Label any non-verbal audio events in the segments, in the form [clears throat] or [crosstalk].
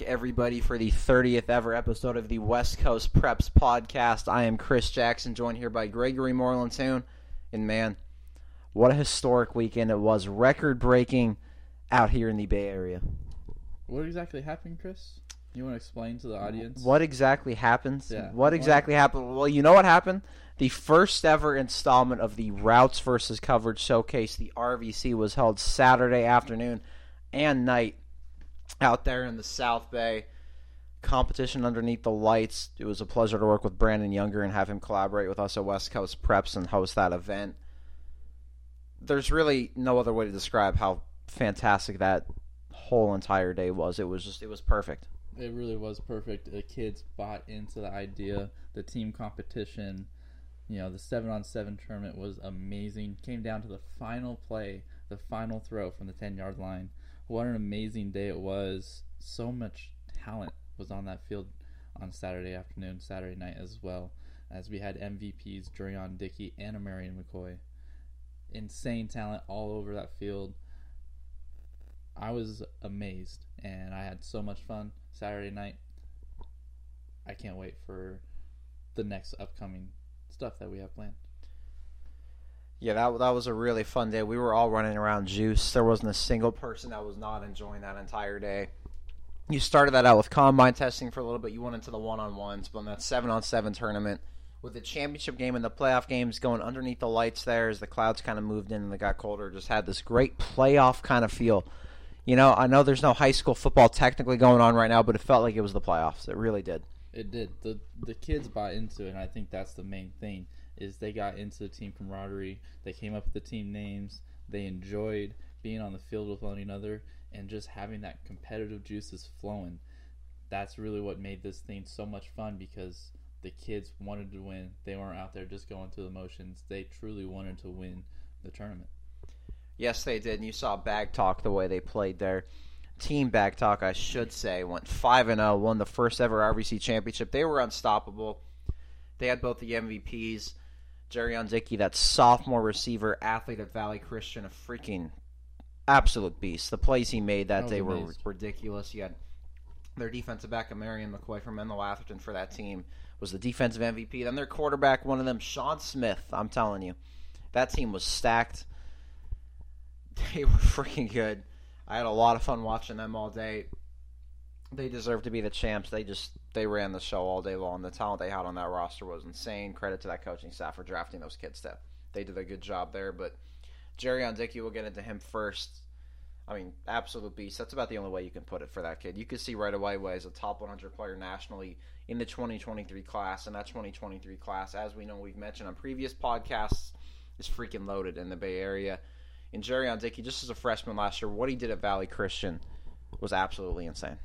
back, everybody, for the 30th ever episode of the West Coast Preps podcast. I am Chris Jackson, joined here by Gregory Moreland Toon. And man, what a historic weekend it was. Record breaking out here in the Bay Area. What exactly happened, Chris? You want to explain to the audience? What exactly happens? Yeah. What exactly happened? Well, you know what happened? The first ever installment of the Routes versus Coverage Showcase, the RVC, was held Saturday afternoon and night out there in the South Bay. Competition underneath the lights. It was a pleasure to work with Brandon Younger and have him collaborate with us at West Coast Preps and host that event. There's really no other way to describe how fantastic that whole entire day was. It was just, it was perfect. It really was perfect. The kids bought into the idea. The team competition, you know, the seven on seven tournament was amazing. Came down to the final play, the final throw from the ten yard line. What an amazing day it was. So much talent was on that field on Saturday afternoon, Saturday night as well, as we had MVPs Jurion Dickey and Amarian McCoy. Insane talent all over that field. I was amazed and I had so much fun Saturday night. I can't wait for the next upcoming stuff that we have planned. Yeah, that that was a really fun day. We were all running around juice. There wasn't a single person that was not enjoying that entire day. You started that out with combine testing for a little bit. You went into the one on ones, but in that seven on seven tournament, with the championship game and the playoff games going underneath the lights there as the clouds kind of moved in and it got colder, just had this great playoff kind of feel. You know, I know there's no high school football technically going on right now, but it felt like it was the playoffs. It really did. It did. the The kids bought into it, and I think that's the main thing. Is they got into the team camaraderie. They came up with the team names. They enjoyed being on the field with one another and just having that competitive juices flowing. That's really what made this thing so much fun because the kids wanted to win. They weren't out there just going through the motions. They truly wanted to win the tournament. Yes, they did. And you saw Bag Talk the way they played there. Team Bag Talk, I should say, went 5 and 0, won the first ever RVC championship. They were unstoppable. They had both the MVPs. Jurion Dickey, that sophomore receiver, athlete at Valley Christian, a freaking absolute beast. The plays he made that, That day were ridiculous. You had their defensive back, Marion McCoy from Menlo Atherton, for that team, was the defensive MVP. Then their quarterback, one of them, Sean Smith, I'm telling you. That team was stacked. [laughs] They were freaking good. I had a lot of fun watching them all day. They deserve to be the champs. They just they ran the show all day long. The talent they had on that roster was insane. Credit to that coaching staff for drafting those kids. Too. They did a good job there. But Jurion Dickey, we'll get into him first. I mean, absolute beast. That's about the only way you can put it for that kid. You could see right away why he's a top 100 player nationally in the 2023 class, and that 2023 class, as we know, we've mentioned on previous podcasts, is freaking loaded in the Bay Area. And Jurion Dickey, just as a freshman last year, what he did at Valley Christian was absolutely insane.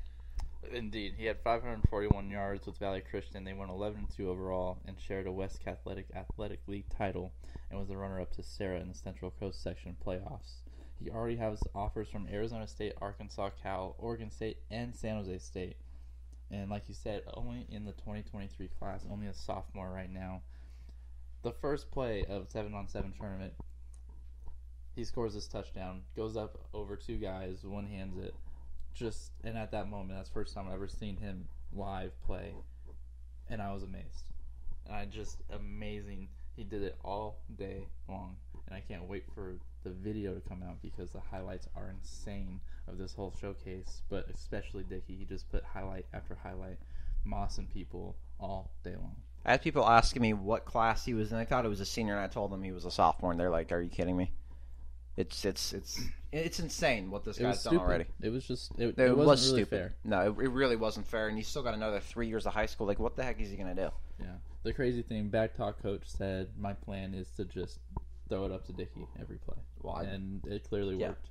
Indeed, he had 541 yards with Valley Christian. They won 11 2 overall and shared a West Catholic Athletic League title and was the runner up to Serra in the Central Coast section playoffs. He already has offers from Arizona State, Arkansas, Cal, Oregon State, and San Jose State. And like you said, only in the 2023 class, only a sophomore right now. The first play of 7 on 7 tournament, he scores this touchdown, goes up over two guys, one hands it, just and at that moment that's the first time I've ever seen him live play and I was amazed. And I just amazing. He did it all day long. And I can't wait for the video to come out because the highlights are insane of this whole showcase, but especially Dickey. He just put highlight after highlight, Moss and people all day long. I had people asking me what class he was in. I thought it was a senior, and I told them he was a sophomore, and they're like, "Are you kidding me?" It's it's it's it's insane what this It guy's done stupid. already. It was just it, It, it, was really stupid. fair. No, it, it really wasn't fair, and he's still got another three years of high school. Like, what the heck is he gonna do? Yeah. The crazy thing, back talk coach said, my plan is to just throw it up to Dickey every play. Well, and it clearly Yeah. worked.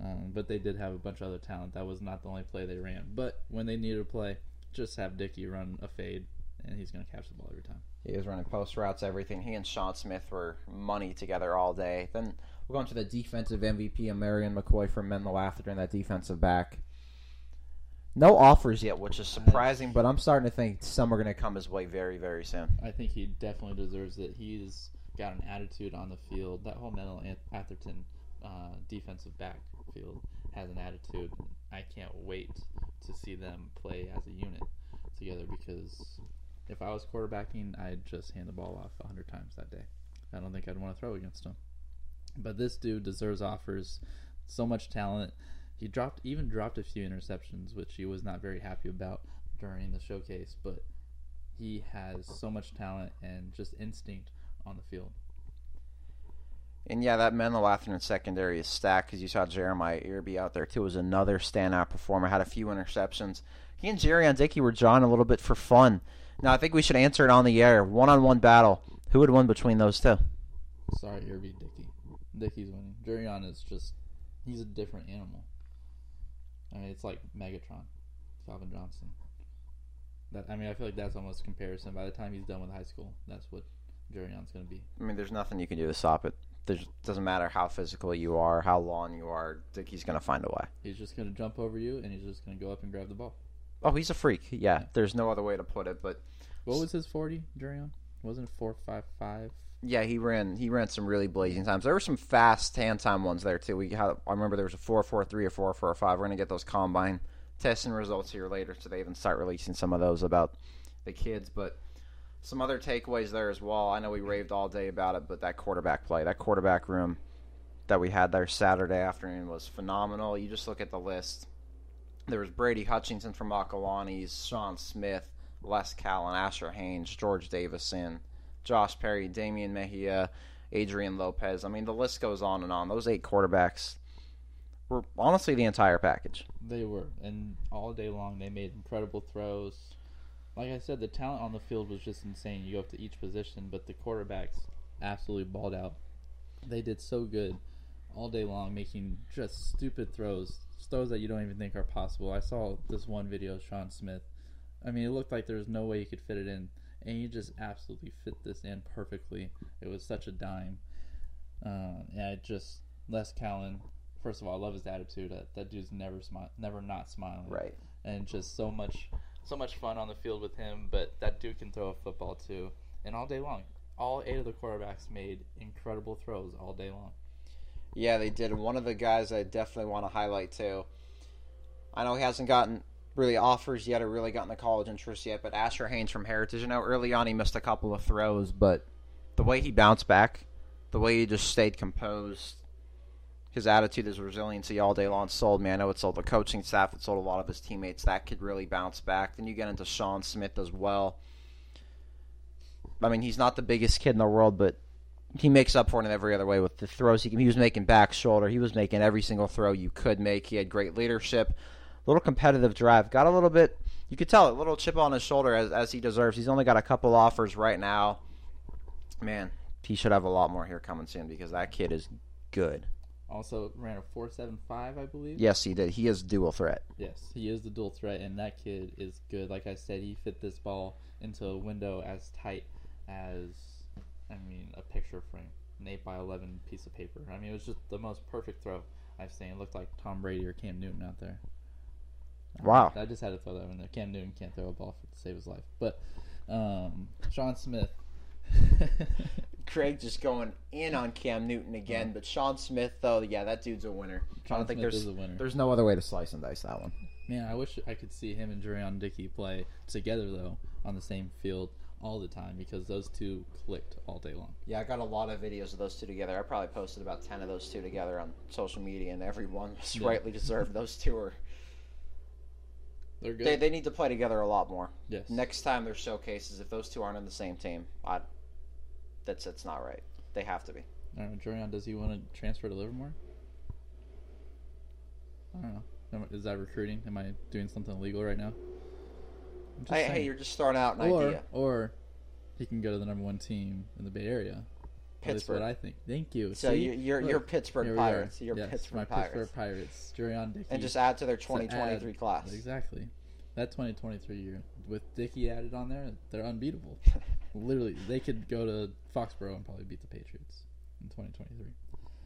Um, but they did have a bunch of other talent. That was not the only play they ran. But when they needed a play, just have Dickey run a fade, and he's going to catch the ball every time. He was running post routes, everything. He and Sean Smith were money together all day. Then we'll go into the defensive MVP of Marion McCoy from Menlo Atherton, that defensive back. No offers yet, which is surprising, but I'm starting to think some are going to come his way very, very soon. I think he definitely deserves it. He's got an attitude on the field. That whole Menlo Atherton uh, defensive backfield has an attitude. I can't wait to see them play as a unit together because if I was quarterbacking, I'd just hand the ball off a hundred times that day. I don't think I'd want to throw against him. But this dude deserves offers. So much talent. He dropped even dropped a few interceptions, which he was not very happy about during the showcase. But he has so much talent and just instinct on the field. And yeah, that Menlo Atherton secondary is stacked because you saw Jeremiah Irby out there too. Was another standout performer. Had a few interceptions. He and Jurion Dickey were drawn a little bit for fun. Now I think we should answer it on the air. One on one battle. Who would win between those two? Sorry, Irby Dickey. Dickey's winning. Jurion is just he's a different animal. I mean, it's like Megatron, Calvin Johnson. That I mean, I feel like that's almost a comparison. By the time he's done with high school, that's what Jurion's going to be. I mean, there's nothing you can do to stop it. There doesn't matter how physical you are, how long you are. Dickey's going to find a way. He's just going to jump over you, and he's just going to go up and grab the ball. Oh, he's a freak. Yeah, there's no other way to put it. But What was his forty, Jurion? Wasn't it four five five? Yeah, he ran he ran some really blazing times. There were some fast hand time ones there too. We had I remember there was a four four three or four four five. We're gonna get those combine testing results here later, so they even start releasing some of those about the kids. But some other takeaways there as well. I know we raved all day about it, but that quarterback play, that quarterback room that we had there Saturday afternoon was phenomenal. You just look at the list. There was Brady Hutchinson from Acalanes, Sean Smith, Les Callen, Asher Haynes, George Davison, Josh Perry, Damian Mejia, Adrian Lopez. I mean, the list goes on and on. Those eight quarterbacks were honestly the entire package. They were, and all day long they made incredible throws. Like I said, the talent on the field was just insane. You go up to each position, but the quarterbacks absolutely balled out. They did so good all day long, making just stupid throws, throws that you don't even think are possible. I saw this one video of Sean Smith. I mean, it looked like there was no way he could fit it in, and he just absolutely fit this in perfectly. It was such a dime. Uh, and I just Les Callen. First of all, I love his attitude. That that dude's never smile, never not smiling Right. and just so much so much fun on the field with him but that dude can throw a football too and all day long all eight of the quarterbacks made incredible throws all day long Yeah, they did. One of the guys I definitely want to highlight too. I know he hasn't gotten really offers yet or really gotten the college interest yet, but Asher Haynes from Heritage. I know early on he missed a couple of throws, but the way he bounced back, the way he just stayed composed, his attitude, his resiliency all day long sold me. I know it sold the coaching staff, it sold a lot of his teammates. That kid really bounced back. Then you get into Sean Smith as well. I mean, he's not the biggest kid in the world, but he makes up for it in every other way with the throws. He, he was making back shoulder. He was making every single throw you could make. He had great leadership, little competitive drive. Got a little bit, you could tell, a little chip on his shoulder as, as he deserves. He's only got a couple offers right now. Man, he should have a lot more here coming soon because that kid is good. also ran a 475 i believe Yes, he did. He is dual threat. yes he is the dual threat and that kid is good like i said he fit this ball into a window as tight as i mean a picture frame an 8 by 11 piece of paper i mean it was just the most perfect throw i've seen it looked like tom brady or cam newton out there Wow. I just had to throw that in there. Cam Newton can't throw a ball for, to save his life. But um, Sean Smith. [laughs] Craig just going in on Cam Newton again, but Sean Smith, though, yeah, that dude's a winner. I Sean don't think Smith there's is a winner. there's no other way to slice and dice that one. Man, I wish I could see him and Jurion Dickey play together though on the same field all the time because those two clicked all day long. Yeah, I got a lot of videos of those two together. I probably posted about ten of those two together on social media, and everyone was Yeah. rightly deserved. [laughs] Those two are They're good. they, they need to play together a lot more. yes. Next time there's showcases, if those two aren't on the same team, I, that's that's not right. They have to be. I don't know, Jurion, does he want to transfer to Livermore? I don't know. Is that recruiting? Am I doing something illegal right now? Hey, hey, you're just starting out an or idea. or he can go to the number one team in the Bay Area. That's Pittsburgh. what I think. Thank you. So See? you- you're Look, you're Pittsburgh here we are. Pirates. You're yes, Pittsburgh my Pirates. Pittsburgh Pirates. Jurion Dickey. and just add to their 2023 add- class. Exactly. That 2023 year with Dickey added on there, they're unbeatable. [laughs] Literally, they could go to Foxborough and probably beat the Patriots in 2023.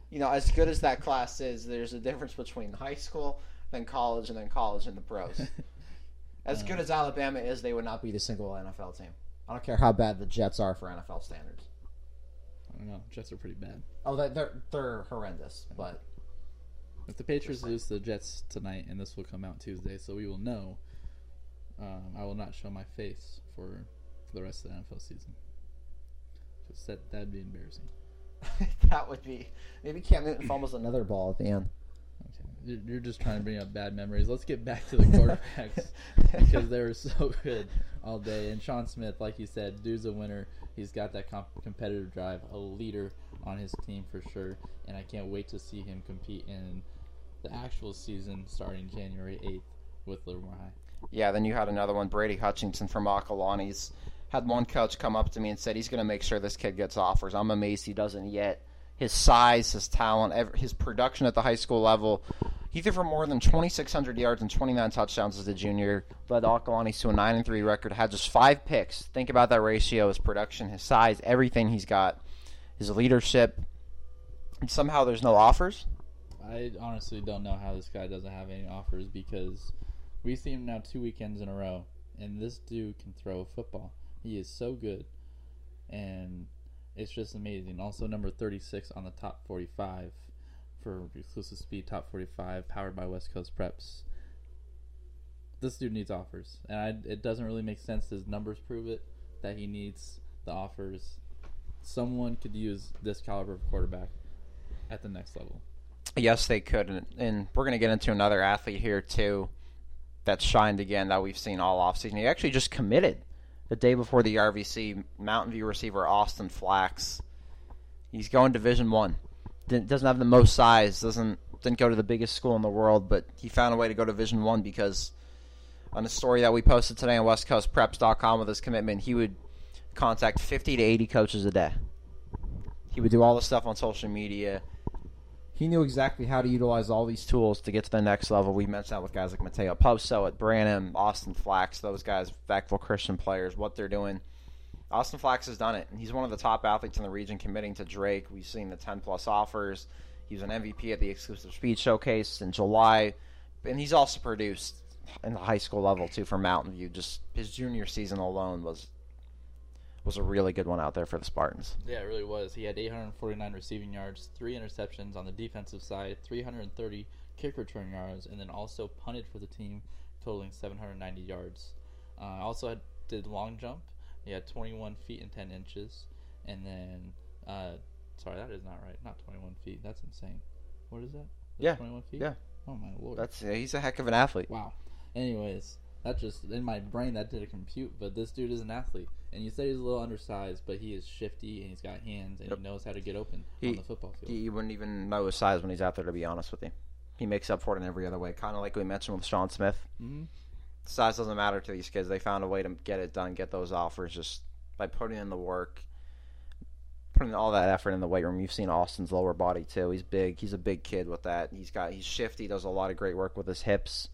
You know, as good as that class is, there's a difference between high school, then college, and then college and the pros. [laughs] As good Uh, as Alabama is, they would not beat a single NFL team. I don't care how bad the Jets are for NFL standards. I don't know. Jets are pretty bad. Oh, they're they're, they're horrendous, but If the Patriots lose to the Jets tonight, and this will come out Tuesday, so we will know. Um, I will not show my face for for the rest of the NFL season. Just that that'd be embarrassing. [laughs] that would be maybe Cam Newton fumbles another ball at the end. Okay. You're, you're just trying to bring up bad memories. Let's get back to the [laughs] quarterbacks because they were so good all day. And Sean Smith, like you said, dude's a winner. He's got that comp- competitive drive, a leader on his team for sure. And I can't wait to see him compete in the actual season starting January 8th with Livermore High. Yeah, then you had another one, Brady Hutchinson from Acalanes. Had one coach come up to me and said he's going to make sure this kid gets offers. I'm amazed he doesn't yet. His size, his talent, his production at the high school level. He threw for more than 2,600 yards and 29 touchdowns as a junior. Led Acalanes to a 9 and 3 record. Had just five picks. Think about that ratio: his production, his size, everything he's got, his leadership. And somehow there's no offers. I honestly don't know how this guy doesn't have any offers because we've seen him now two weekends in a row, and this dude can throw a football. He is so good, and it's just amazing. Also, number 36 on the top 45 for exclusive speed top 45, powered by West Coast Preps. This dude needs offers, and I, it doesn't really make sense. His numbers prove it that he needs the offers. Someone could use this caliber of quarterback at the next level. Yes, they could, and, and we're going to get into another athlete here too that shined again that we've seen all offseason. He actually just committed the day before the RVC. Mountain View receiver Austin Flax. He's going Division One. Doesn't have the most size. Doesn't didn't go to the biggest school in the world, but he found a way to go to Division One because on a story that we posted today on WestCoastPreps.com with his commitment, he would contact 50 to 80 coaches a day. He would do all the stuff on social media he knew exactly how to utilize all these tools to get to the next level. We mentioned that with guys like Mateo Poso at Branham, Austin Flax, those guys, Vacaville Christian players, what they're doing. Austin Flax has done it, and he's one of the top athletes in the region committing to Drake. We've seen the 10 plus offers. He was an MVP at the exclusive speed showcase in July, and he's also produced in the high school level too for Mountain View. Just his junior season alone was was a really good one out there for the Spartans. Yeah, it really was. He had 849 receiving yards, three interceptions on the defensive side, 330 kick return yards, and then also punted for the team, totaling 790 yards. Uh, also had, did long jump. He had 21 feet and 10 inches, and then uh, sorry, that is not right. Not 21 feet. That's insane. What is that? That's yeah, 21 feet. Yeah. Oh my lord. That's he's a heck of an athlete. Wow. Anyways, that just in my brain that did a compute, but this dude is an athlete. And you said he's a little undersized, but he is shifty and he's got hands and Yep. he knows how to get open He- on the football field. You wouldn't even know his size when he's out there, to be honest with you. He makes up for it in every other way, kind of like we mentioned with Sean Smith. hmm Size doesn't matter to these kids. They found a way to get it done, get those offers just by putting in the work, putting all that effort in the weight room. You've seen Austin's lower body too. He's big. He's a big kid with that. He's got he's shifty. Does a lot of great work with his hips.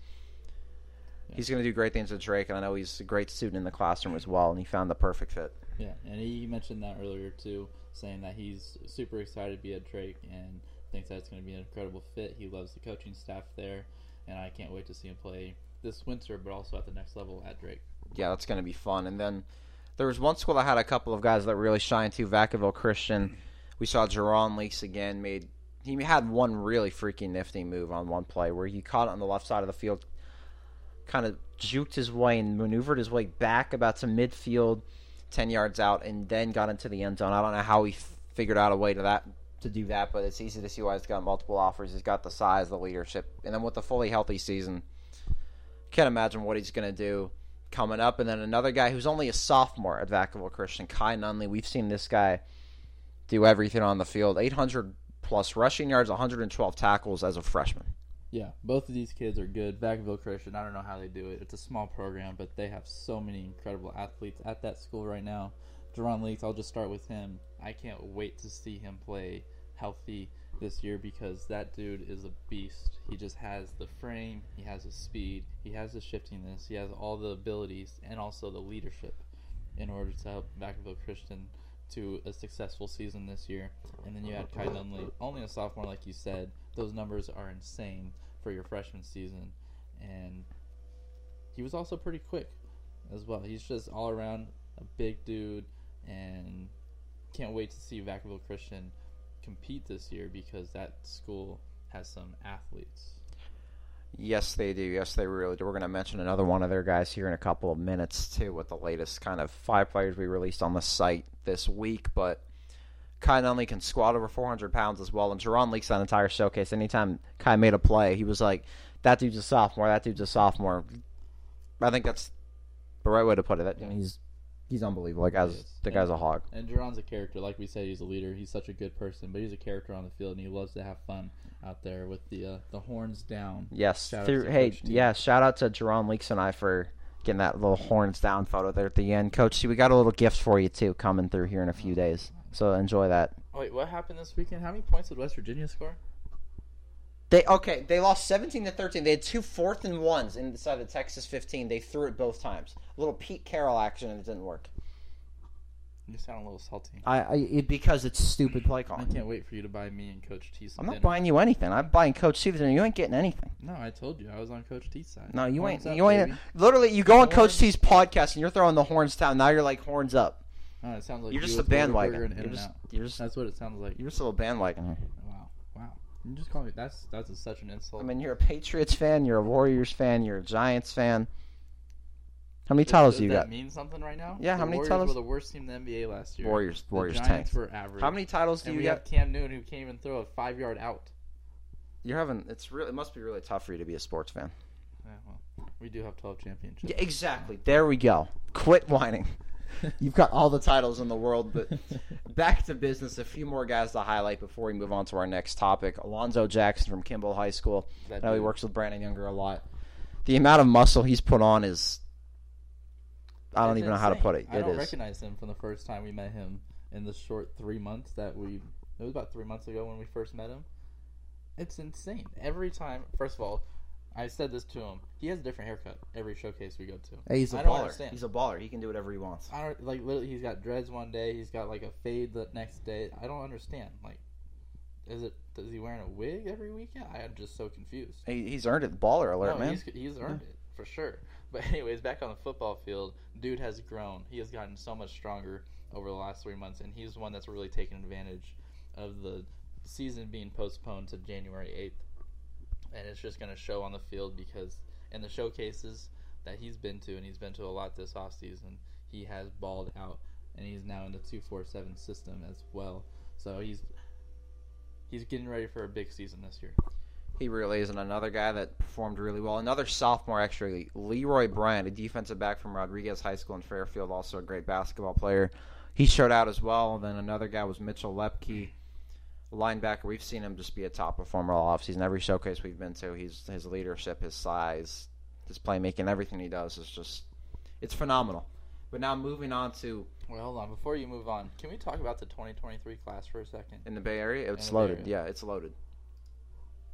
Yeah. He's going to do great things with Drake, and I know he's a great student in the classroom as well. And he found the perfect fit. Yeah, and he mentioned that earlier too, saying that he's super excited to be at Drake and thinks that's going to be an incredible fit. He loves the coaching staff there, and I can't wait to see him play this winter, but also at the next level at Drake. yeah, that's going to be fun. And then there was one school that had a couple of guys that really shined too. Vacaville Christian. We saw Jerron Leaks again. Made he had one really freaking nifty move on one play where he caught it on the left side of the field, kind of juked his way and maneuvered his way back about to midfield, ten yards out, and then got into the end zone. I don't know how he figured out a way to that to do that, but it's easy to see why he's got multiple offers. He's got the size, the leadership, and then with the fully healthy season, can't imagine what he's going to do coming up. And then another guy who's only a sophomore at Vacaville Christian, Kai Nunley. We've seen this guy do everything on the field 800 plus rushing yards, 112 tackles as a freshman. Yeah, both of these kids are good. Vacaville Christian, I don't know how they do it. It's a small program, but they have so many incredible athletes at that school right now. Jerron Leaks, I'll just start with him. I can't wait to see him play healthy this year because that dude is a beast. He just has the frame, he has the speed, he has the shiftiness, he has all the abilities, and also the leadership in order to help Vacaville Christian to a successful season this year. And then you had Kai Nunley, only a sophomore, like you said. Those numbers are insane for your freshman season, and he was also pretty quick as well. He's just all around a big dude, and can't wait to see Vacaville Christian compete this year because that school has some athletes. Yes, they do. Yes, they really do. We're going to mention another one of their guys here in a couple of minutes, too, with the latest kind of five players we released on the site this week. But Kai Nunley can squat over 400 pounds as well. And Jerron leaks that entire showcase. Anytime Kai made a play, he was like, that dude's a sophomore. That dude's a sophomore. I think that's the right way to put it. That, he's he's unbelievable. Like, as the guy's a hog. And Jerron's a character. Like we said, he's a leader. He's such a good person, but he's a character on the field, and he loves to have fun out there with the uh, the horns down. Yes. Through, hey, yeah, shout out to Jerron Leaks and I for getting that little horns down photo there at the end. Coach, see, we got a little gift for you, too, coming through here in a few days. So enjoy that. Oh, wait, what happened this weekend? How many points did West Virginia score? They okay. They lost seventeen to thirteen. They had two fourth and ones inside the Texas fifteen. They threw it both times. A little Pete Carroll action, and it didn't work. You sound a little salty. I, I it, because it's stupid play call. I calling. can't wait for you to buy me and Coach T some I'm not dinner. buying you anything. I'm buying Coach Stevenson. You ain't getting anything. No, I told you I was on Coach T's side. No, you Horns ain't. up, you ain't. baby. Literally, you go on Coach Horns. T's podcast and you're throwing the horns down. Now you're like horns up. Oh, it sounds like You're you just a with Whataburger bandwagon. and You're just, In-N-Out. you're just, That's what it sounds like. you're just a little bandwagon here. You just call me. That's that's a, such an insult. I mean, you're a Patriots fan. You're a Warriors fan. You're a Giants fan. How many Does- titles does do you got? that got? mean something right now? Yeah, the how many Warriors titles? were the worst team in the NBA last year. Warriors. The Warriors Giants tanked. were average. How many titles do And you we got? have Cam Newton who can't even throw a five yard out. You're having. It's really. It must be really tough for you to be a sports fan. Yeah, well, we do have twelve championships. Yeah, exactly. There we go. Quit whining. [laughs] You've got all the titles in the world, but [laughs] back to business. A few more guys to highlight before we move on to our next topic. Alonzo Jackson from Kimball High School. That I know he works with Brandon Younger a lot. The amount of muscle he's put on is. I don't even know how to put it. I It don't is. recognize him from the first time we met him in the short three months that we. It was about three months ago when we first met him. It's insane. Every time, first of all, I said this to him. He has a different haircut every showcase we go to. Hey, he's a I don't baller. understand. He's a baller. He can do whatever he wants. I don't like literally. He's got dreads one day. He's got like a fade the next day. I don't understand. Like, is it? Is he wearing a wig every weekend? I am just so confused. He, he's earned it. Baller alert, no, man. he's he's earned it for sure. But [laughs] anyways, back on the football field, dude has grown. He has gotten so much stronger over the last three months, and he's the one that's really taken advantage of the season being postponed to January eighth. And it's just going to show on the field because in the showcases that he's been to, and he's been to a lot this offseason, he has balled out, and he's now in the two four seven system as well. So he's he's getting ready for a big season this year. He really is, and another guy that performed really well. Another sophomore, actually, Leroy Bryant, a defensive back from Rodriguez High School in Fairfield, also a great basketball player. He showed out as well. And Then another guy was Mitchell Lepke, linebacker. We've seen him just be a top performer all offseason. Every showcase we've been to, he's his leadership, his size, his playmaking, everything he does is just it's phenomenal. But now moving on to Well, hold on. Before you move on, can we talk about the 2023 class for a second? in the Bay Area, it's In the Bay loaded. Area. Yeah, it's loaded.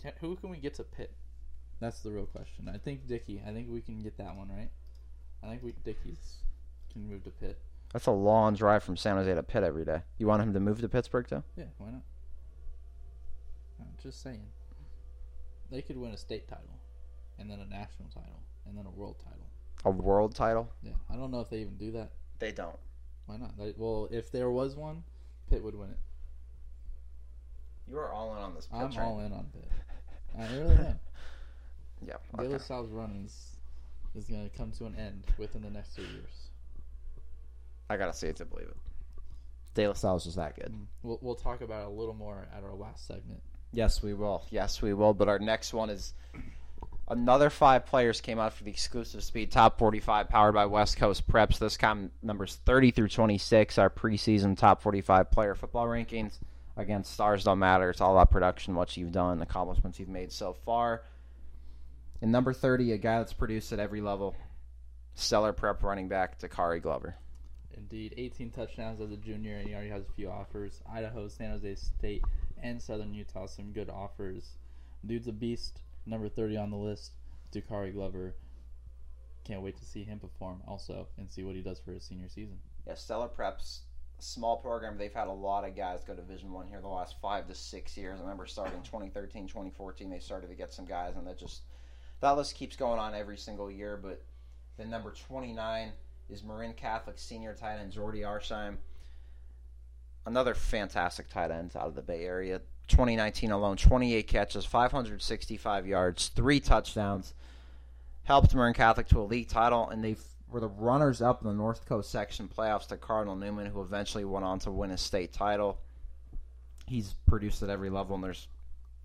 Can, who can we get to Pitt? That's the real question. I think Dickey. I think we can get that one right. I think we Dickey's can move to Pitt. That's a long drive from San Jose to Pitt every day. You want him to move to Pittsburgh though? Yeah, why not? I'm just saying. They could win a state title, and then a national title, and then a world title. A world title? Yeah, I don't know if they even do that. They don't. Why not? They, well, if there was one, Pitt would win it. You are all in on this. I'm picture. all in on Pitt. I really am. [laughs] Yeah. De Okay. La Salle's run is is going to come to an end within the next three years. I gotta see it to believe it. De La Salle's just that good. Mm. We'll we'll talk about it a little more at our last segment. Yes, we will. Yes, we will. But our next one is another five players came out for the exclusive speed top 45 powered by West Coast Preps. This time numbers 30 through 26. Our preseason top 45 player football rankings. Again, stars don't matter. It's all about production, what you've done, accomplishments you've made so far. And number 30, a guy that's produced at every level. Stellar prep running back, Dakari Glover. Indeed, 18 touchdowns as a junior, and he already has a few offers. Idaho, San Jose State, and Southern Utah, some good offers. Dude's a beast. Number 30 on the list, Dakari Glover. Can't wait to see him perform also and see what he does for his senior season. Yeah, Stellar Preps, small program. They've had a lot of guys go to Division One here the last five to six years. I remember starting 2013, 2014, they started to get some guys, and that just that list keeps going on every single year. But then number 29 is Marin Catholic senior tight end Jordy Arsheim. Another fantastic tight end out of the Bay Area. 2019 alone, 28 catches, 565 yards, three touchdowns. Helped Marin Catholic to a league title, and they were the runners up in the North Coast section playoffs to Cardinal Newman, who eventually went on to win a state title. He's produced at every level, and there's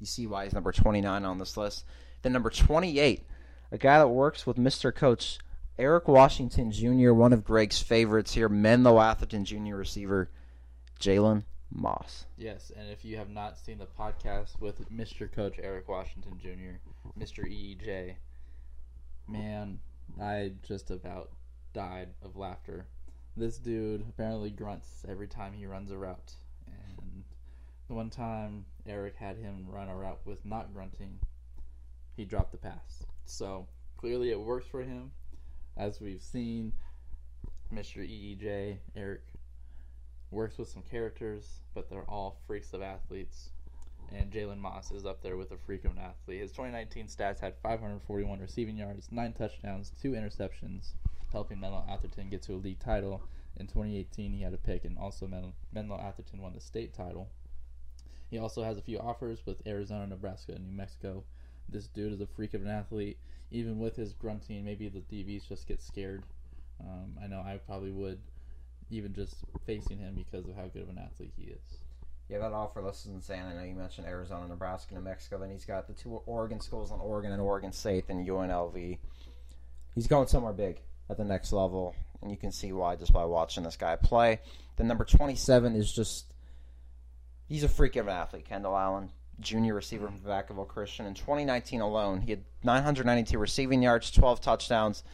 you see why he's number 29 on this list. Then number 28, a guy that works with Mr. Coach Eric Washington Jr., one of Greg's favorites here, Menlo Atherton Jr. receiver, Jalen Moss. Yes, and if you have not seen the podcast with Mr. Coach Eric Washington Jr., Mr. EEJ, man, I just about died of laughter. This dude apparently grunts every time he runs a route. And the one time Eric had him run a route with not grunting, he dropped the pass. So clearly it works for him. As we've seen, Mr. EEJ, Eric, works with some characters, but they're all freaks of athletes. And Jalen Moss is up there with a freak of an athlete. His 2019 stats had 541 receiving yards, 9 touchdowns, 2 interceptions, helping Menlo Atherton get to a league title. In 2018, he had a pick, and also Men- Menlo Atherton won the state title. He also has a few offers with Arizona, Nebraska, and New Mexico. This dude is a freak of an athlete. Even with his grunting, maybe the DBs just get scared. Um, I know I probably would, even just facing him because of how good of an athlete he is. Yeah, that offer list is insane. I know you mentioned Arizona, Nebraska, New Mexico. Then he's got the two Oregon schools on Oregon and Oregon State, and UNLV. He's going somewhere big at the next level, and you can see why just by watching this guy play. The number 27 is just. He's a freak of an athlete, Kendall Allen, junior receiver from Vacaville Christian. In 2019 alone, he had 992 receiving yards, 12 touchdowns,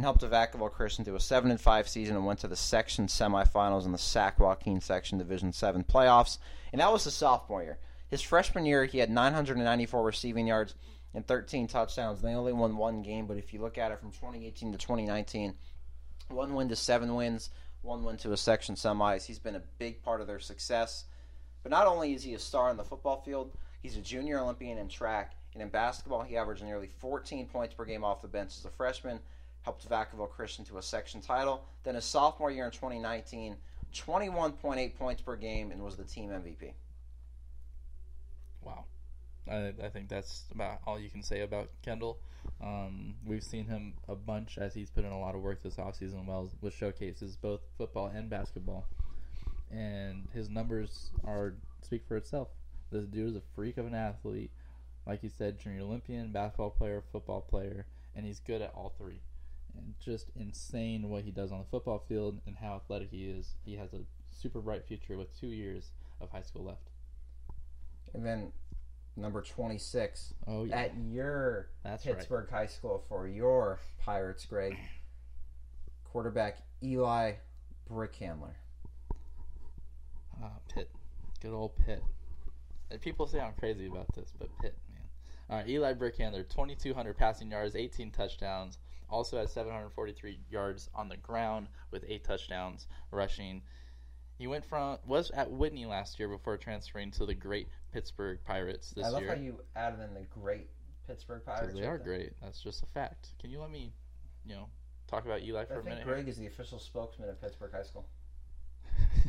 and helped Vacaville Christian to a 7 and 5 season and went to the section semifinals in the Sac Joaquin Section Division 7 playoffs. And that was his sophomore year. His freshman year, he had 994 receiving yards and 13 touchdowns. They only won one game, but if you look at it from 2018 to 2019, one win to seven wins, one win to a section semis. He's been a big part of their success. But not only is he a star on the football field, he's a junior Olympian in track. And in basketball, he averaged nearly 14 points per game off the bench as a freshman, helped Vacaville Christian to a section title. Then his sophomore year in 2019, 21.8 points per game and was the team MVP. Wow. I, I think that's about all you can say about Kendall. Um, we've seen him a bunch as he's put in a lot of work this offseason well with showcases, both football and basketball. And his numbers are speak for itself. This dude is a freak of an athlete. Like you said, junior Olympian, basketball player, football player, and he's good at all three. And just insane what he does on the football field and how athletic he is. He has a super bright future with two years of high school left. And then number 26 Oh yeah, at your that's right. Pittsburgh High School for your Pirates, Greg. Quarterback Eli Brickhandler. Ah, Pitt. Good old Pitt. And people say I'm crazy about this, but Pitt, man. All right, Eli Brickhandler, 2,200 passing yards, 18 touchdowns. Also has 743 yards on the ground with eight touchdowns rushing. He went from was at Whitney last year before transferring to the great Pittsburgh Pirates this year. I love year. how you added in the great Pittsburgh Pirates. they are there. great. That's just a fact. Can you let me, you know, talk about Eli for a minute? Greg is the official spokesman of Pittsburgh High School. [laughs]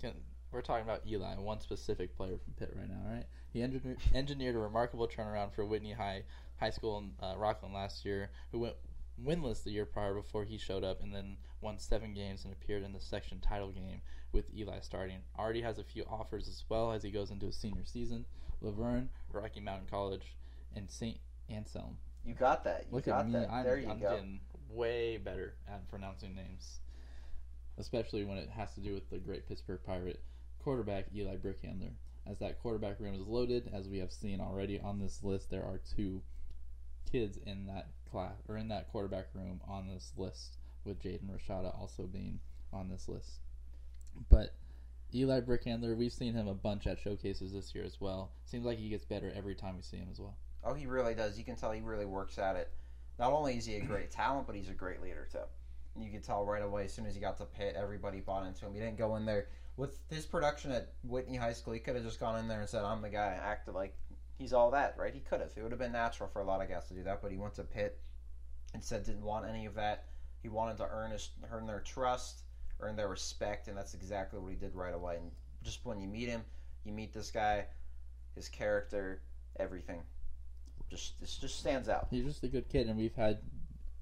Can, we're talking about Eli, one specific player from Pitt right now, right? He engineered, engineered a remarkable turnaround for Whitney High High School in uh, Rocklin last year, who went winless the year prior before he showed up, and then won seven games and appeared in the section title game with Eli starting. Already has a few offers as well as he goes into his senior season. La Verne, Rocky Mountain College, and St. Anselm. You got that. You Look got at me. that. I'm, there you I'm go. getting way better at pronouncing names, especially when it has to do with the great Pittsburgh Pirate quarterback Eli Brickhandler. As that quarterback room is loaded, as we have seen already on this list, there are two kids in that class or in that quarterback room on this list, with Jaden Rashada also being on this list. But Eli Brickhandler, we've seen him a bunch at showcases this year as well. Seems like he gets better every time we see him as well. Oh, he really does. You can tell he really works at it. Not only is he a great [clears throat] talent, but he's a great leader too. And you could tell right away as soon as he got to Pitt, everybody bought into him. He didn't go in there with his production at Whitney High School. He could have just gone in there and said, "I'm the guy," acted like he's all that, right? He could have. It would have been natural for a lot of guys to do that, but he went to Pitt and said didn't want any of that. He wanted to earn his, earn their trust, earn their respect, and that's exactly what he did right away. And just when you meet him, You meet this guy, his character, everything. Just this just stands out. He's just a good kid, and we've had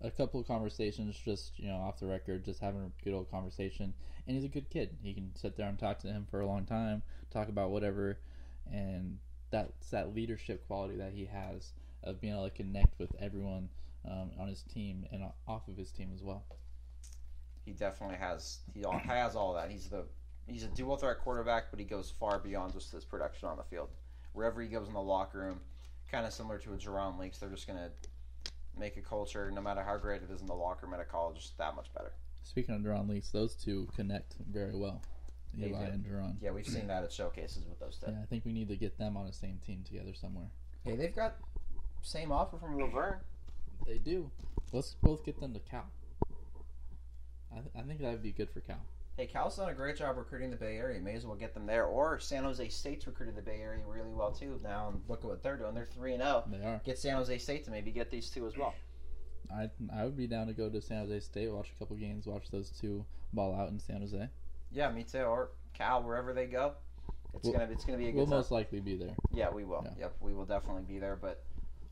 a couple of conversations just you know off the record, just having a good old conversation. And he's a good kid. You can sit there and talk to him for a long time, talk about whatever, and that's that leadership quality that he has of being able to connect with everyone um, on his team and off of his team as well. He definitely has. He all, has all that. He's the he's a dual threat quarterback, but he goes far beyond just his production on the field. Wherever he goes in the locker room, kind of similar to a Jerron Leaks, they're just gonna make a culture, no matter how great it is in the locker room at a college, that much better. Speaking of Jerron Leaks, those two connect very well. They Eli and Jerron. Yeah, we've seen that at showcases with those two. Yeah, I think we need to get them on the same team together somewhere. Hey, they've got same offer from La Verne. They do. Let's both get them to Cal. I, th- I think that would be good for Cal. Hey, Cal's done a great job recruiting the Bay Area. May as well get them there. Or San Jose State's recruited the Bay Area really well too. Now and look at what they're doing. They're three and zero. They are. Get San Jose State to maybe get these two as well. I I would be down to go to San Jose State, watch a couple games, watch those two ball out in San Jose. Yeah, me too. Or Cal, wherever they go. It's We'll- gonna it's gonna be a good time. We'll time. most likely be there. Yeah, we will. Yeah. Yep, we will definitely be there. But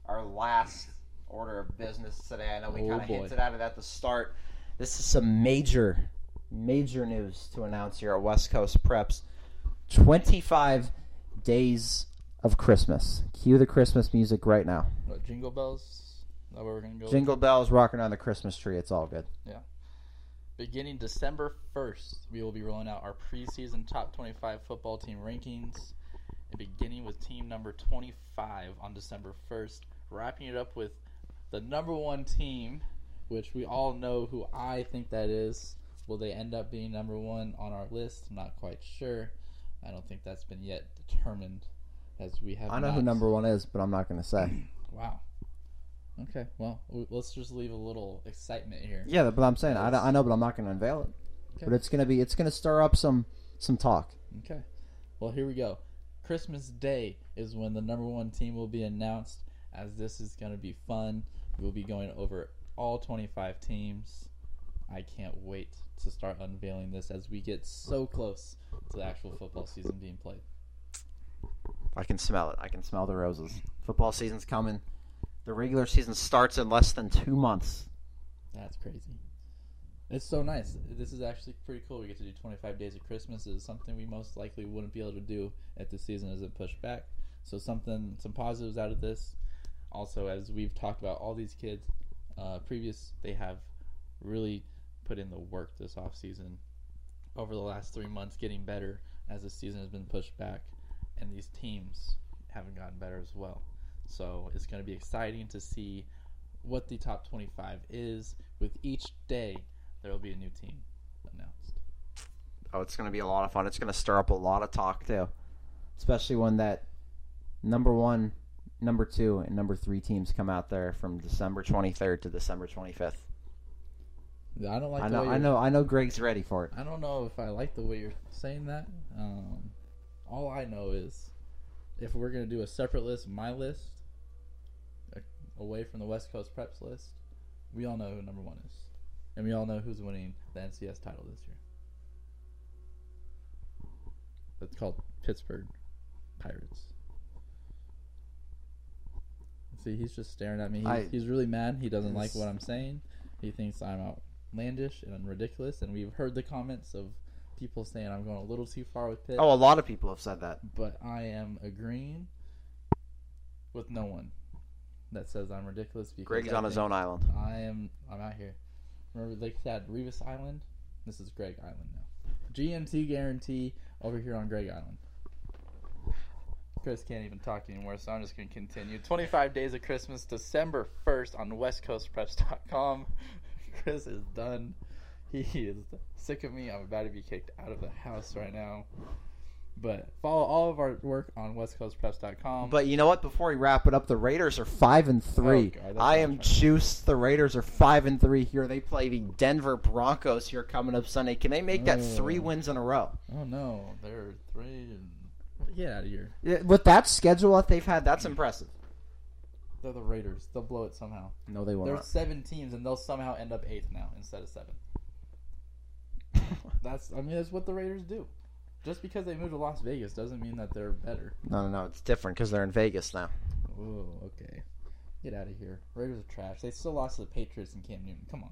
our last order of business today, I know we Oh, kind of hinted at it at the start. This is some major, major news to announce here at West Coast Preps. 25 days of Christmas. Cue the Christmas music right now. What, Jingle Bells? Is that where we're gonna go? Jingle bells rocking on the Christmas tree. It's all good. Beginning December 1st, we will be rolling out our preseason top 25 football team rankings. And beginning with team number 25 on December 1st, wrapping it up with the number one team, which we all know who I think that is. Will they end up being number one on our list? I'm not quite sure. I don't think that's been yet determined, as we have. I know who number one is, but I'm not going to say. [clears throat] Wow. Okay, well, let's just leave a little excitement here. Yeah, but I'm saying I, I know, but I'm not going to unveil it. Okay. But it's going to be it's going to stir up some some talk. Okay. Well, here we go. Christmas Day is when the number one team will be announced, as this is going to be fun. We'll be going over all 25 teams. I can't wait to start unveiling this as we get so close to the actual football season being played. I can smell it. I can smell the roses. Football season's coming. The regular season starts in less than two months. That's crazy. It's so nice. This is actually pretty cool. We get to do 25 days of Christmas. It is something we most likely wouldn't be able to do if the season isn't pushed back. So something, some positives out of this. Also, as we've talked about, all these kids, uh, previous, they have really put in the work this off season over the last three months, getting better as the season has been pushed back, and these teams haven't gotten better as well. So it's going to be exciting to see what the top 25 is. With each day, there will be a new team announced. Oh, it's going to be a lot of fun. It's going to stir up a lot of talk too, especially when that number one, number two, and number three teams come out there from December 23rd to December 25th. I don't like. I know, I know, I know. Greg's ready for it. I don't know if I like the way you're saying that. Um, all I know is, if we're gonna do a separate list, my list, away from the West Coast Preps list, we all know who number one is, and we all know who's winning the NCS title this year. It's called Pittsburgh Pirates. See, he's just staring at me. He's, I- he's really mad. He doesn't like what I'm saying. He thinks I'm outlandish and I'm ridiculous. And we've heard the comments of people saying I'm going a little too far with Pitt. Oh, a lot of people have said that. But I am agreeing with no one that says I'm ridiculous. Because Greg's I on his think own island. I am. I'm out here. Remember they said Revis Island. This is Greg Island now. GMT guarantee over here on Greg Island. Chris can't even talk anymore, so I'm just going to continue. 25 Days of Christmas, December 1st on WestCoastPreps.com. [laughs] Chris is done. He is sick of me. I'm about to be kicked out of the house right now. But follow all of our work on WestCoastPreps.com. But you know what? Before we wrap it up, the Raiders are five and oh, three. Oh, God, I am I'm trying to- juiced. The Raiders are five and three here. They play the Denver Broncos here coming up Sunday. Can they make that three oh. wins in a row? oh no, they're three and get out of here. Yeah, With that schedule that they've had, that's impressive. They're the Raiders. They'll blow it somehow. No, they won't. There's seven teams, and they'll somehow end up eighth now instead of seventh. [laughs] That's I mean that's what the Raiders do. Just because they moved to Las Vegas doesn't mean that they're better. No, no, no. It's different because they're in Vegas now. Oh, okay. Get out of here. Raiders are trash. They still lost to the Patriots and Cam Newton. Come on.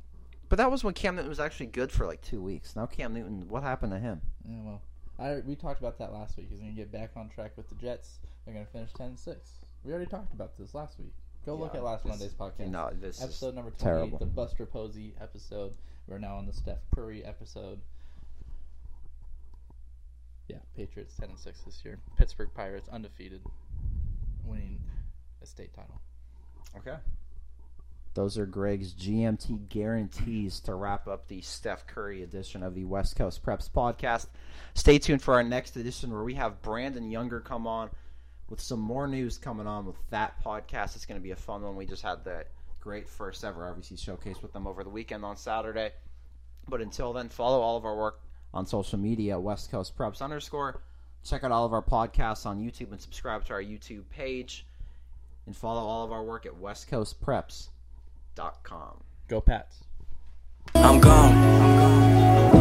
But that was when Cam Newton was actually good for like two weeks. Now Cam Newton, what happened to him? Yeah, well, I we talked about that last week. He's going to get back on track with the Jets. They're going to finish 10-6. We already talked about this last week. Go look at last Monday's podcast. No, this episode is number 28, terrible. the Buster Posey episode. We're now on the Steph Curry episode. Yeah, Patriots 10 and 6 this year. Pittsburg Pirates undefeated, winning a state title. Okay. Those are Greg's GMT guarantees to wrap up the Steph Curry edition of the West Coast Preps podcast. Stay tuned for our next edition where we have Brandon Younger come on with some more news coming on with that podcast. It's going to be a fun one. We just had the great first ever RVC showcase with them over the weekend on Saturday. But until then, follow all of our work on social media, West Coast Preps underscore. Check out all of our podcasts on YouTube and subscribe to our YouTube page. And follow all of our work at westcoastpreps.com. Go Pats. I'm gone.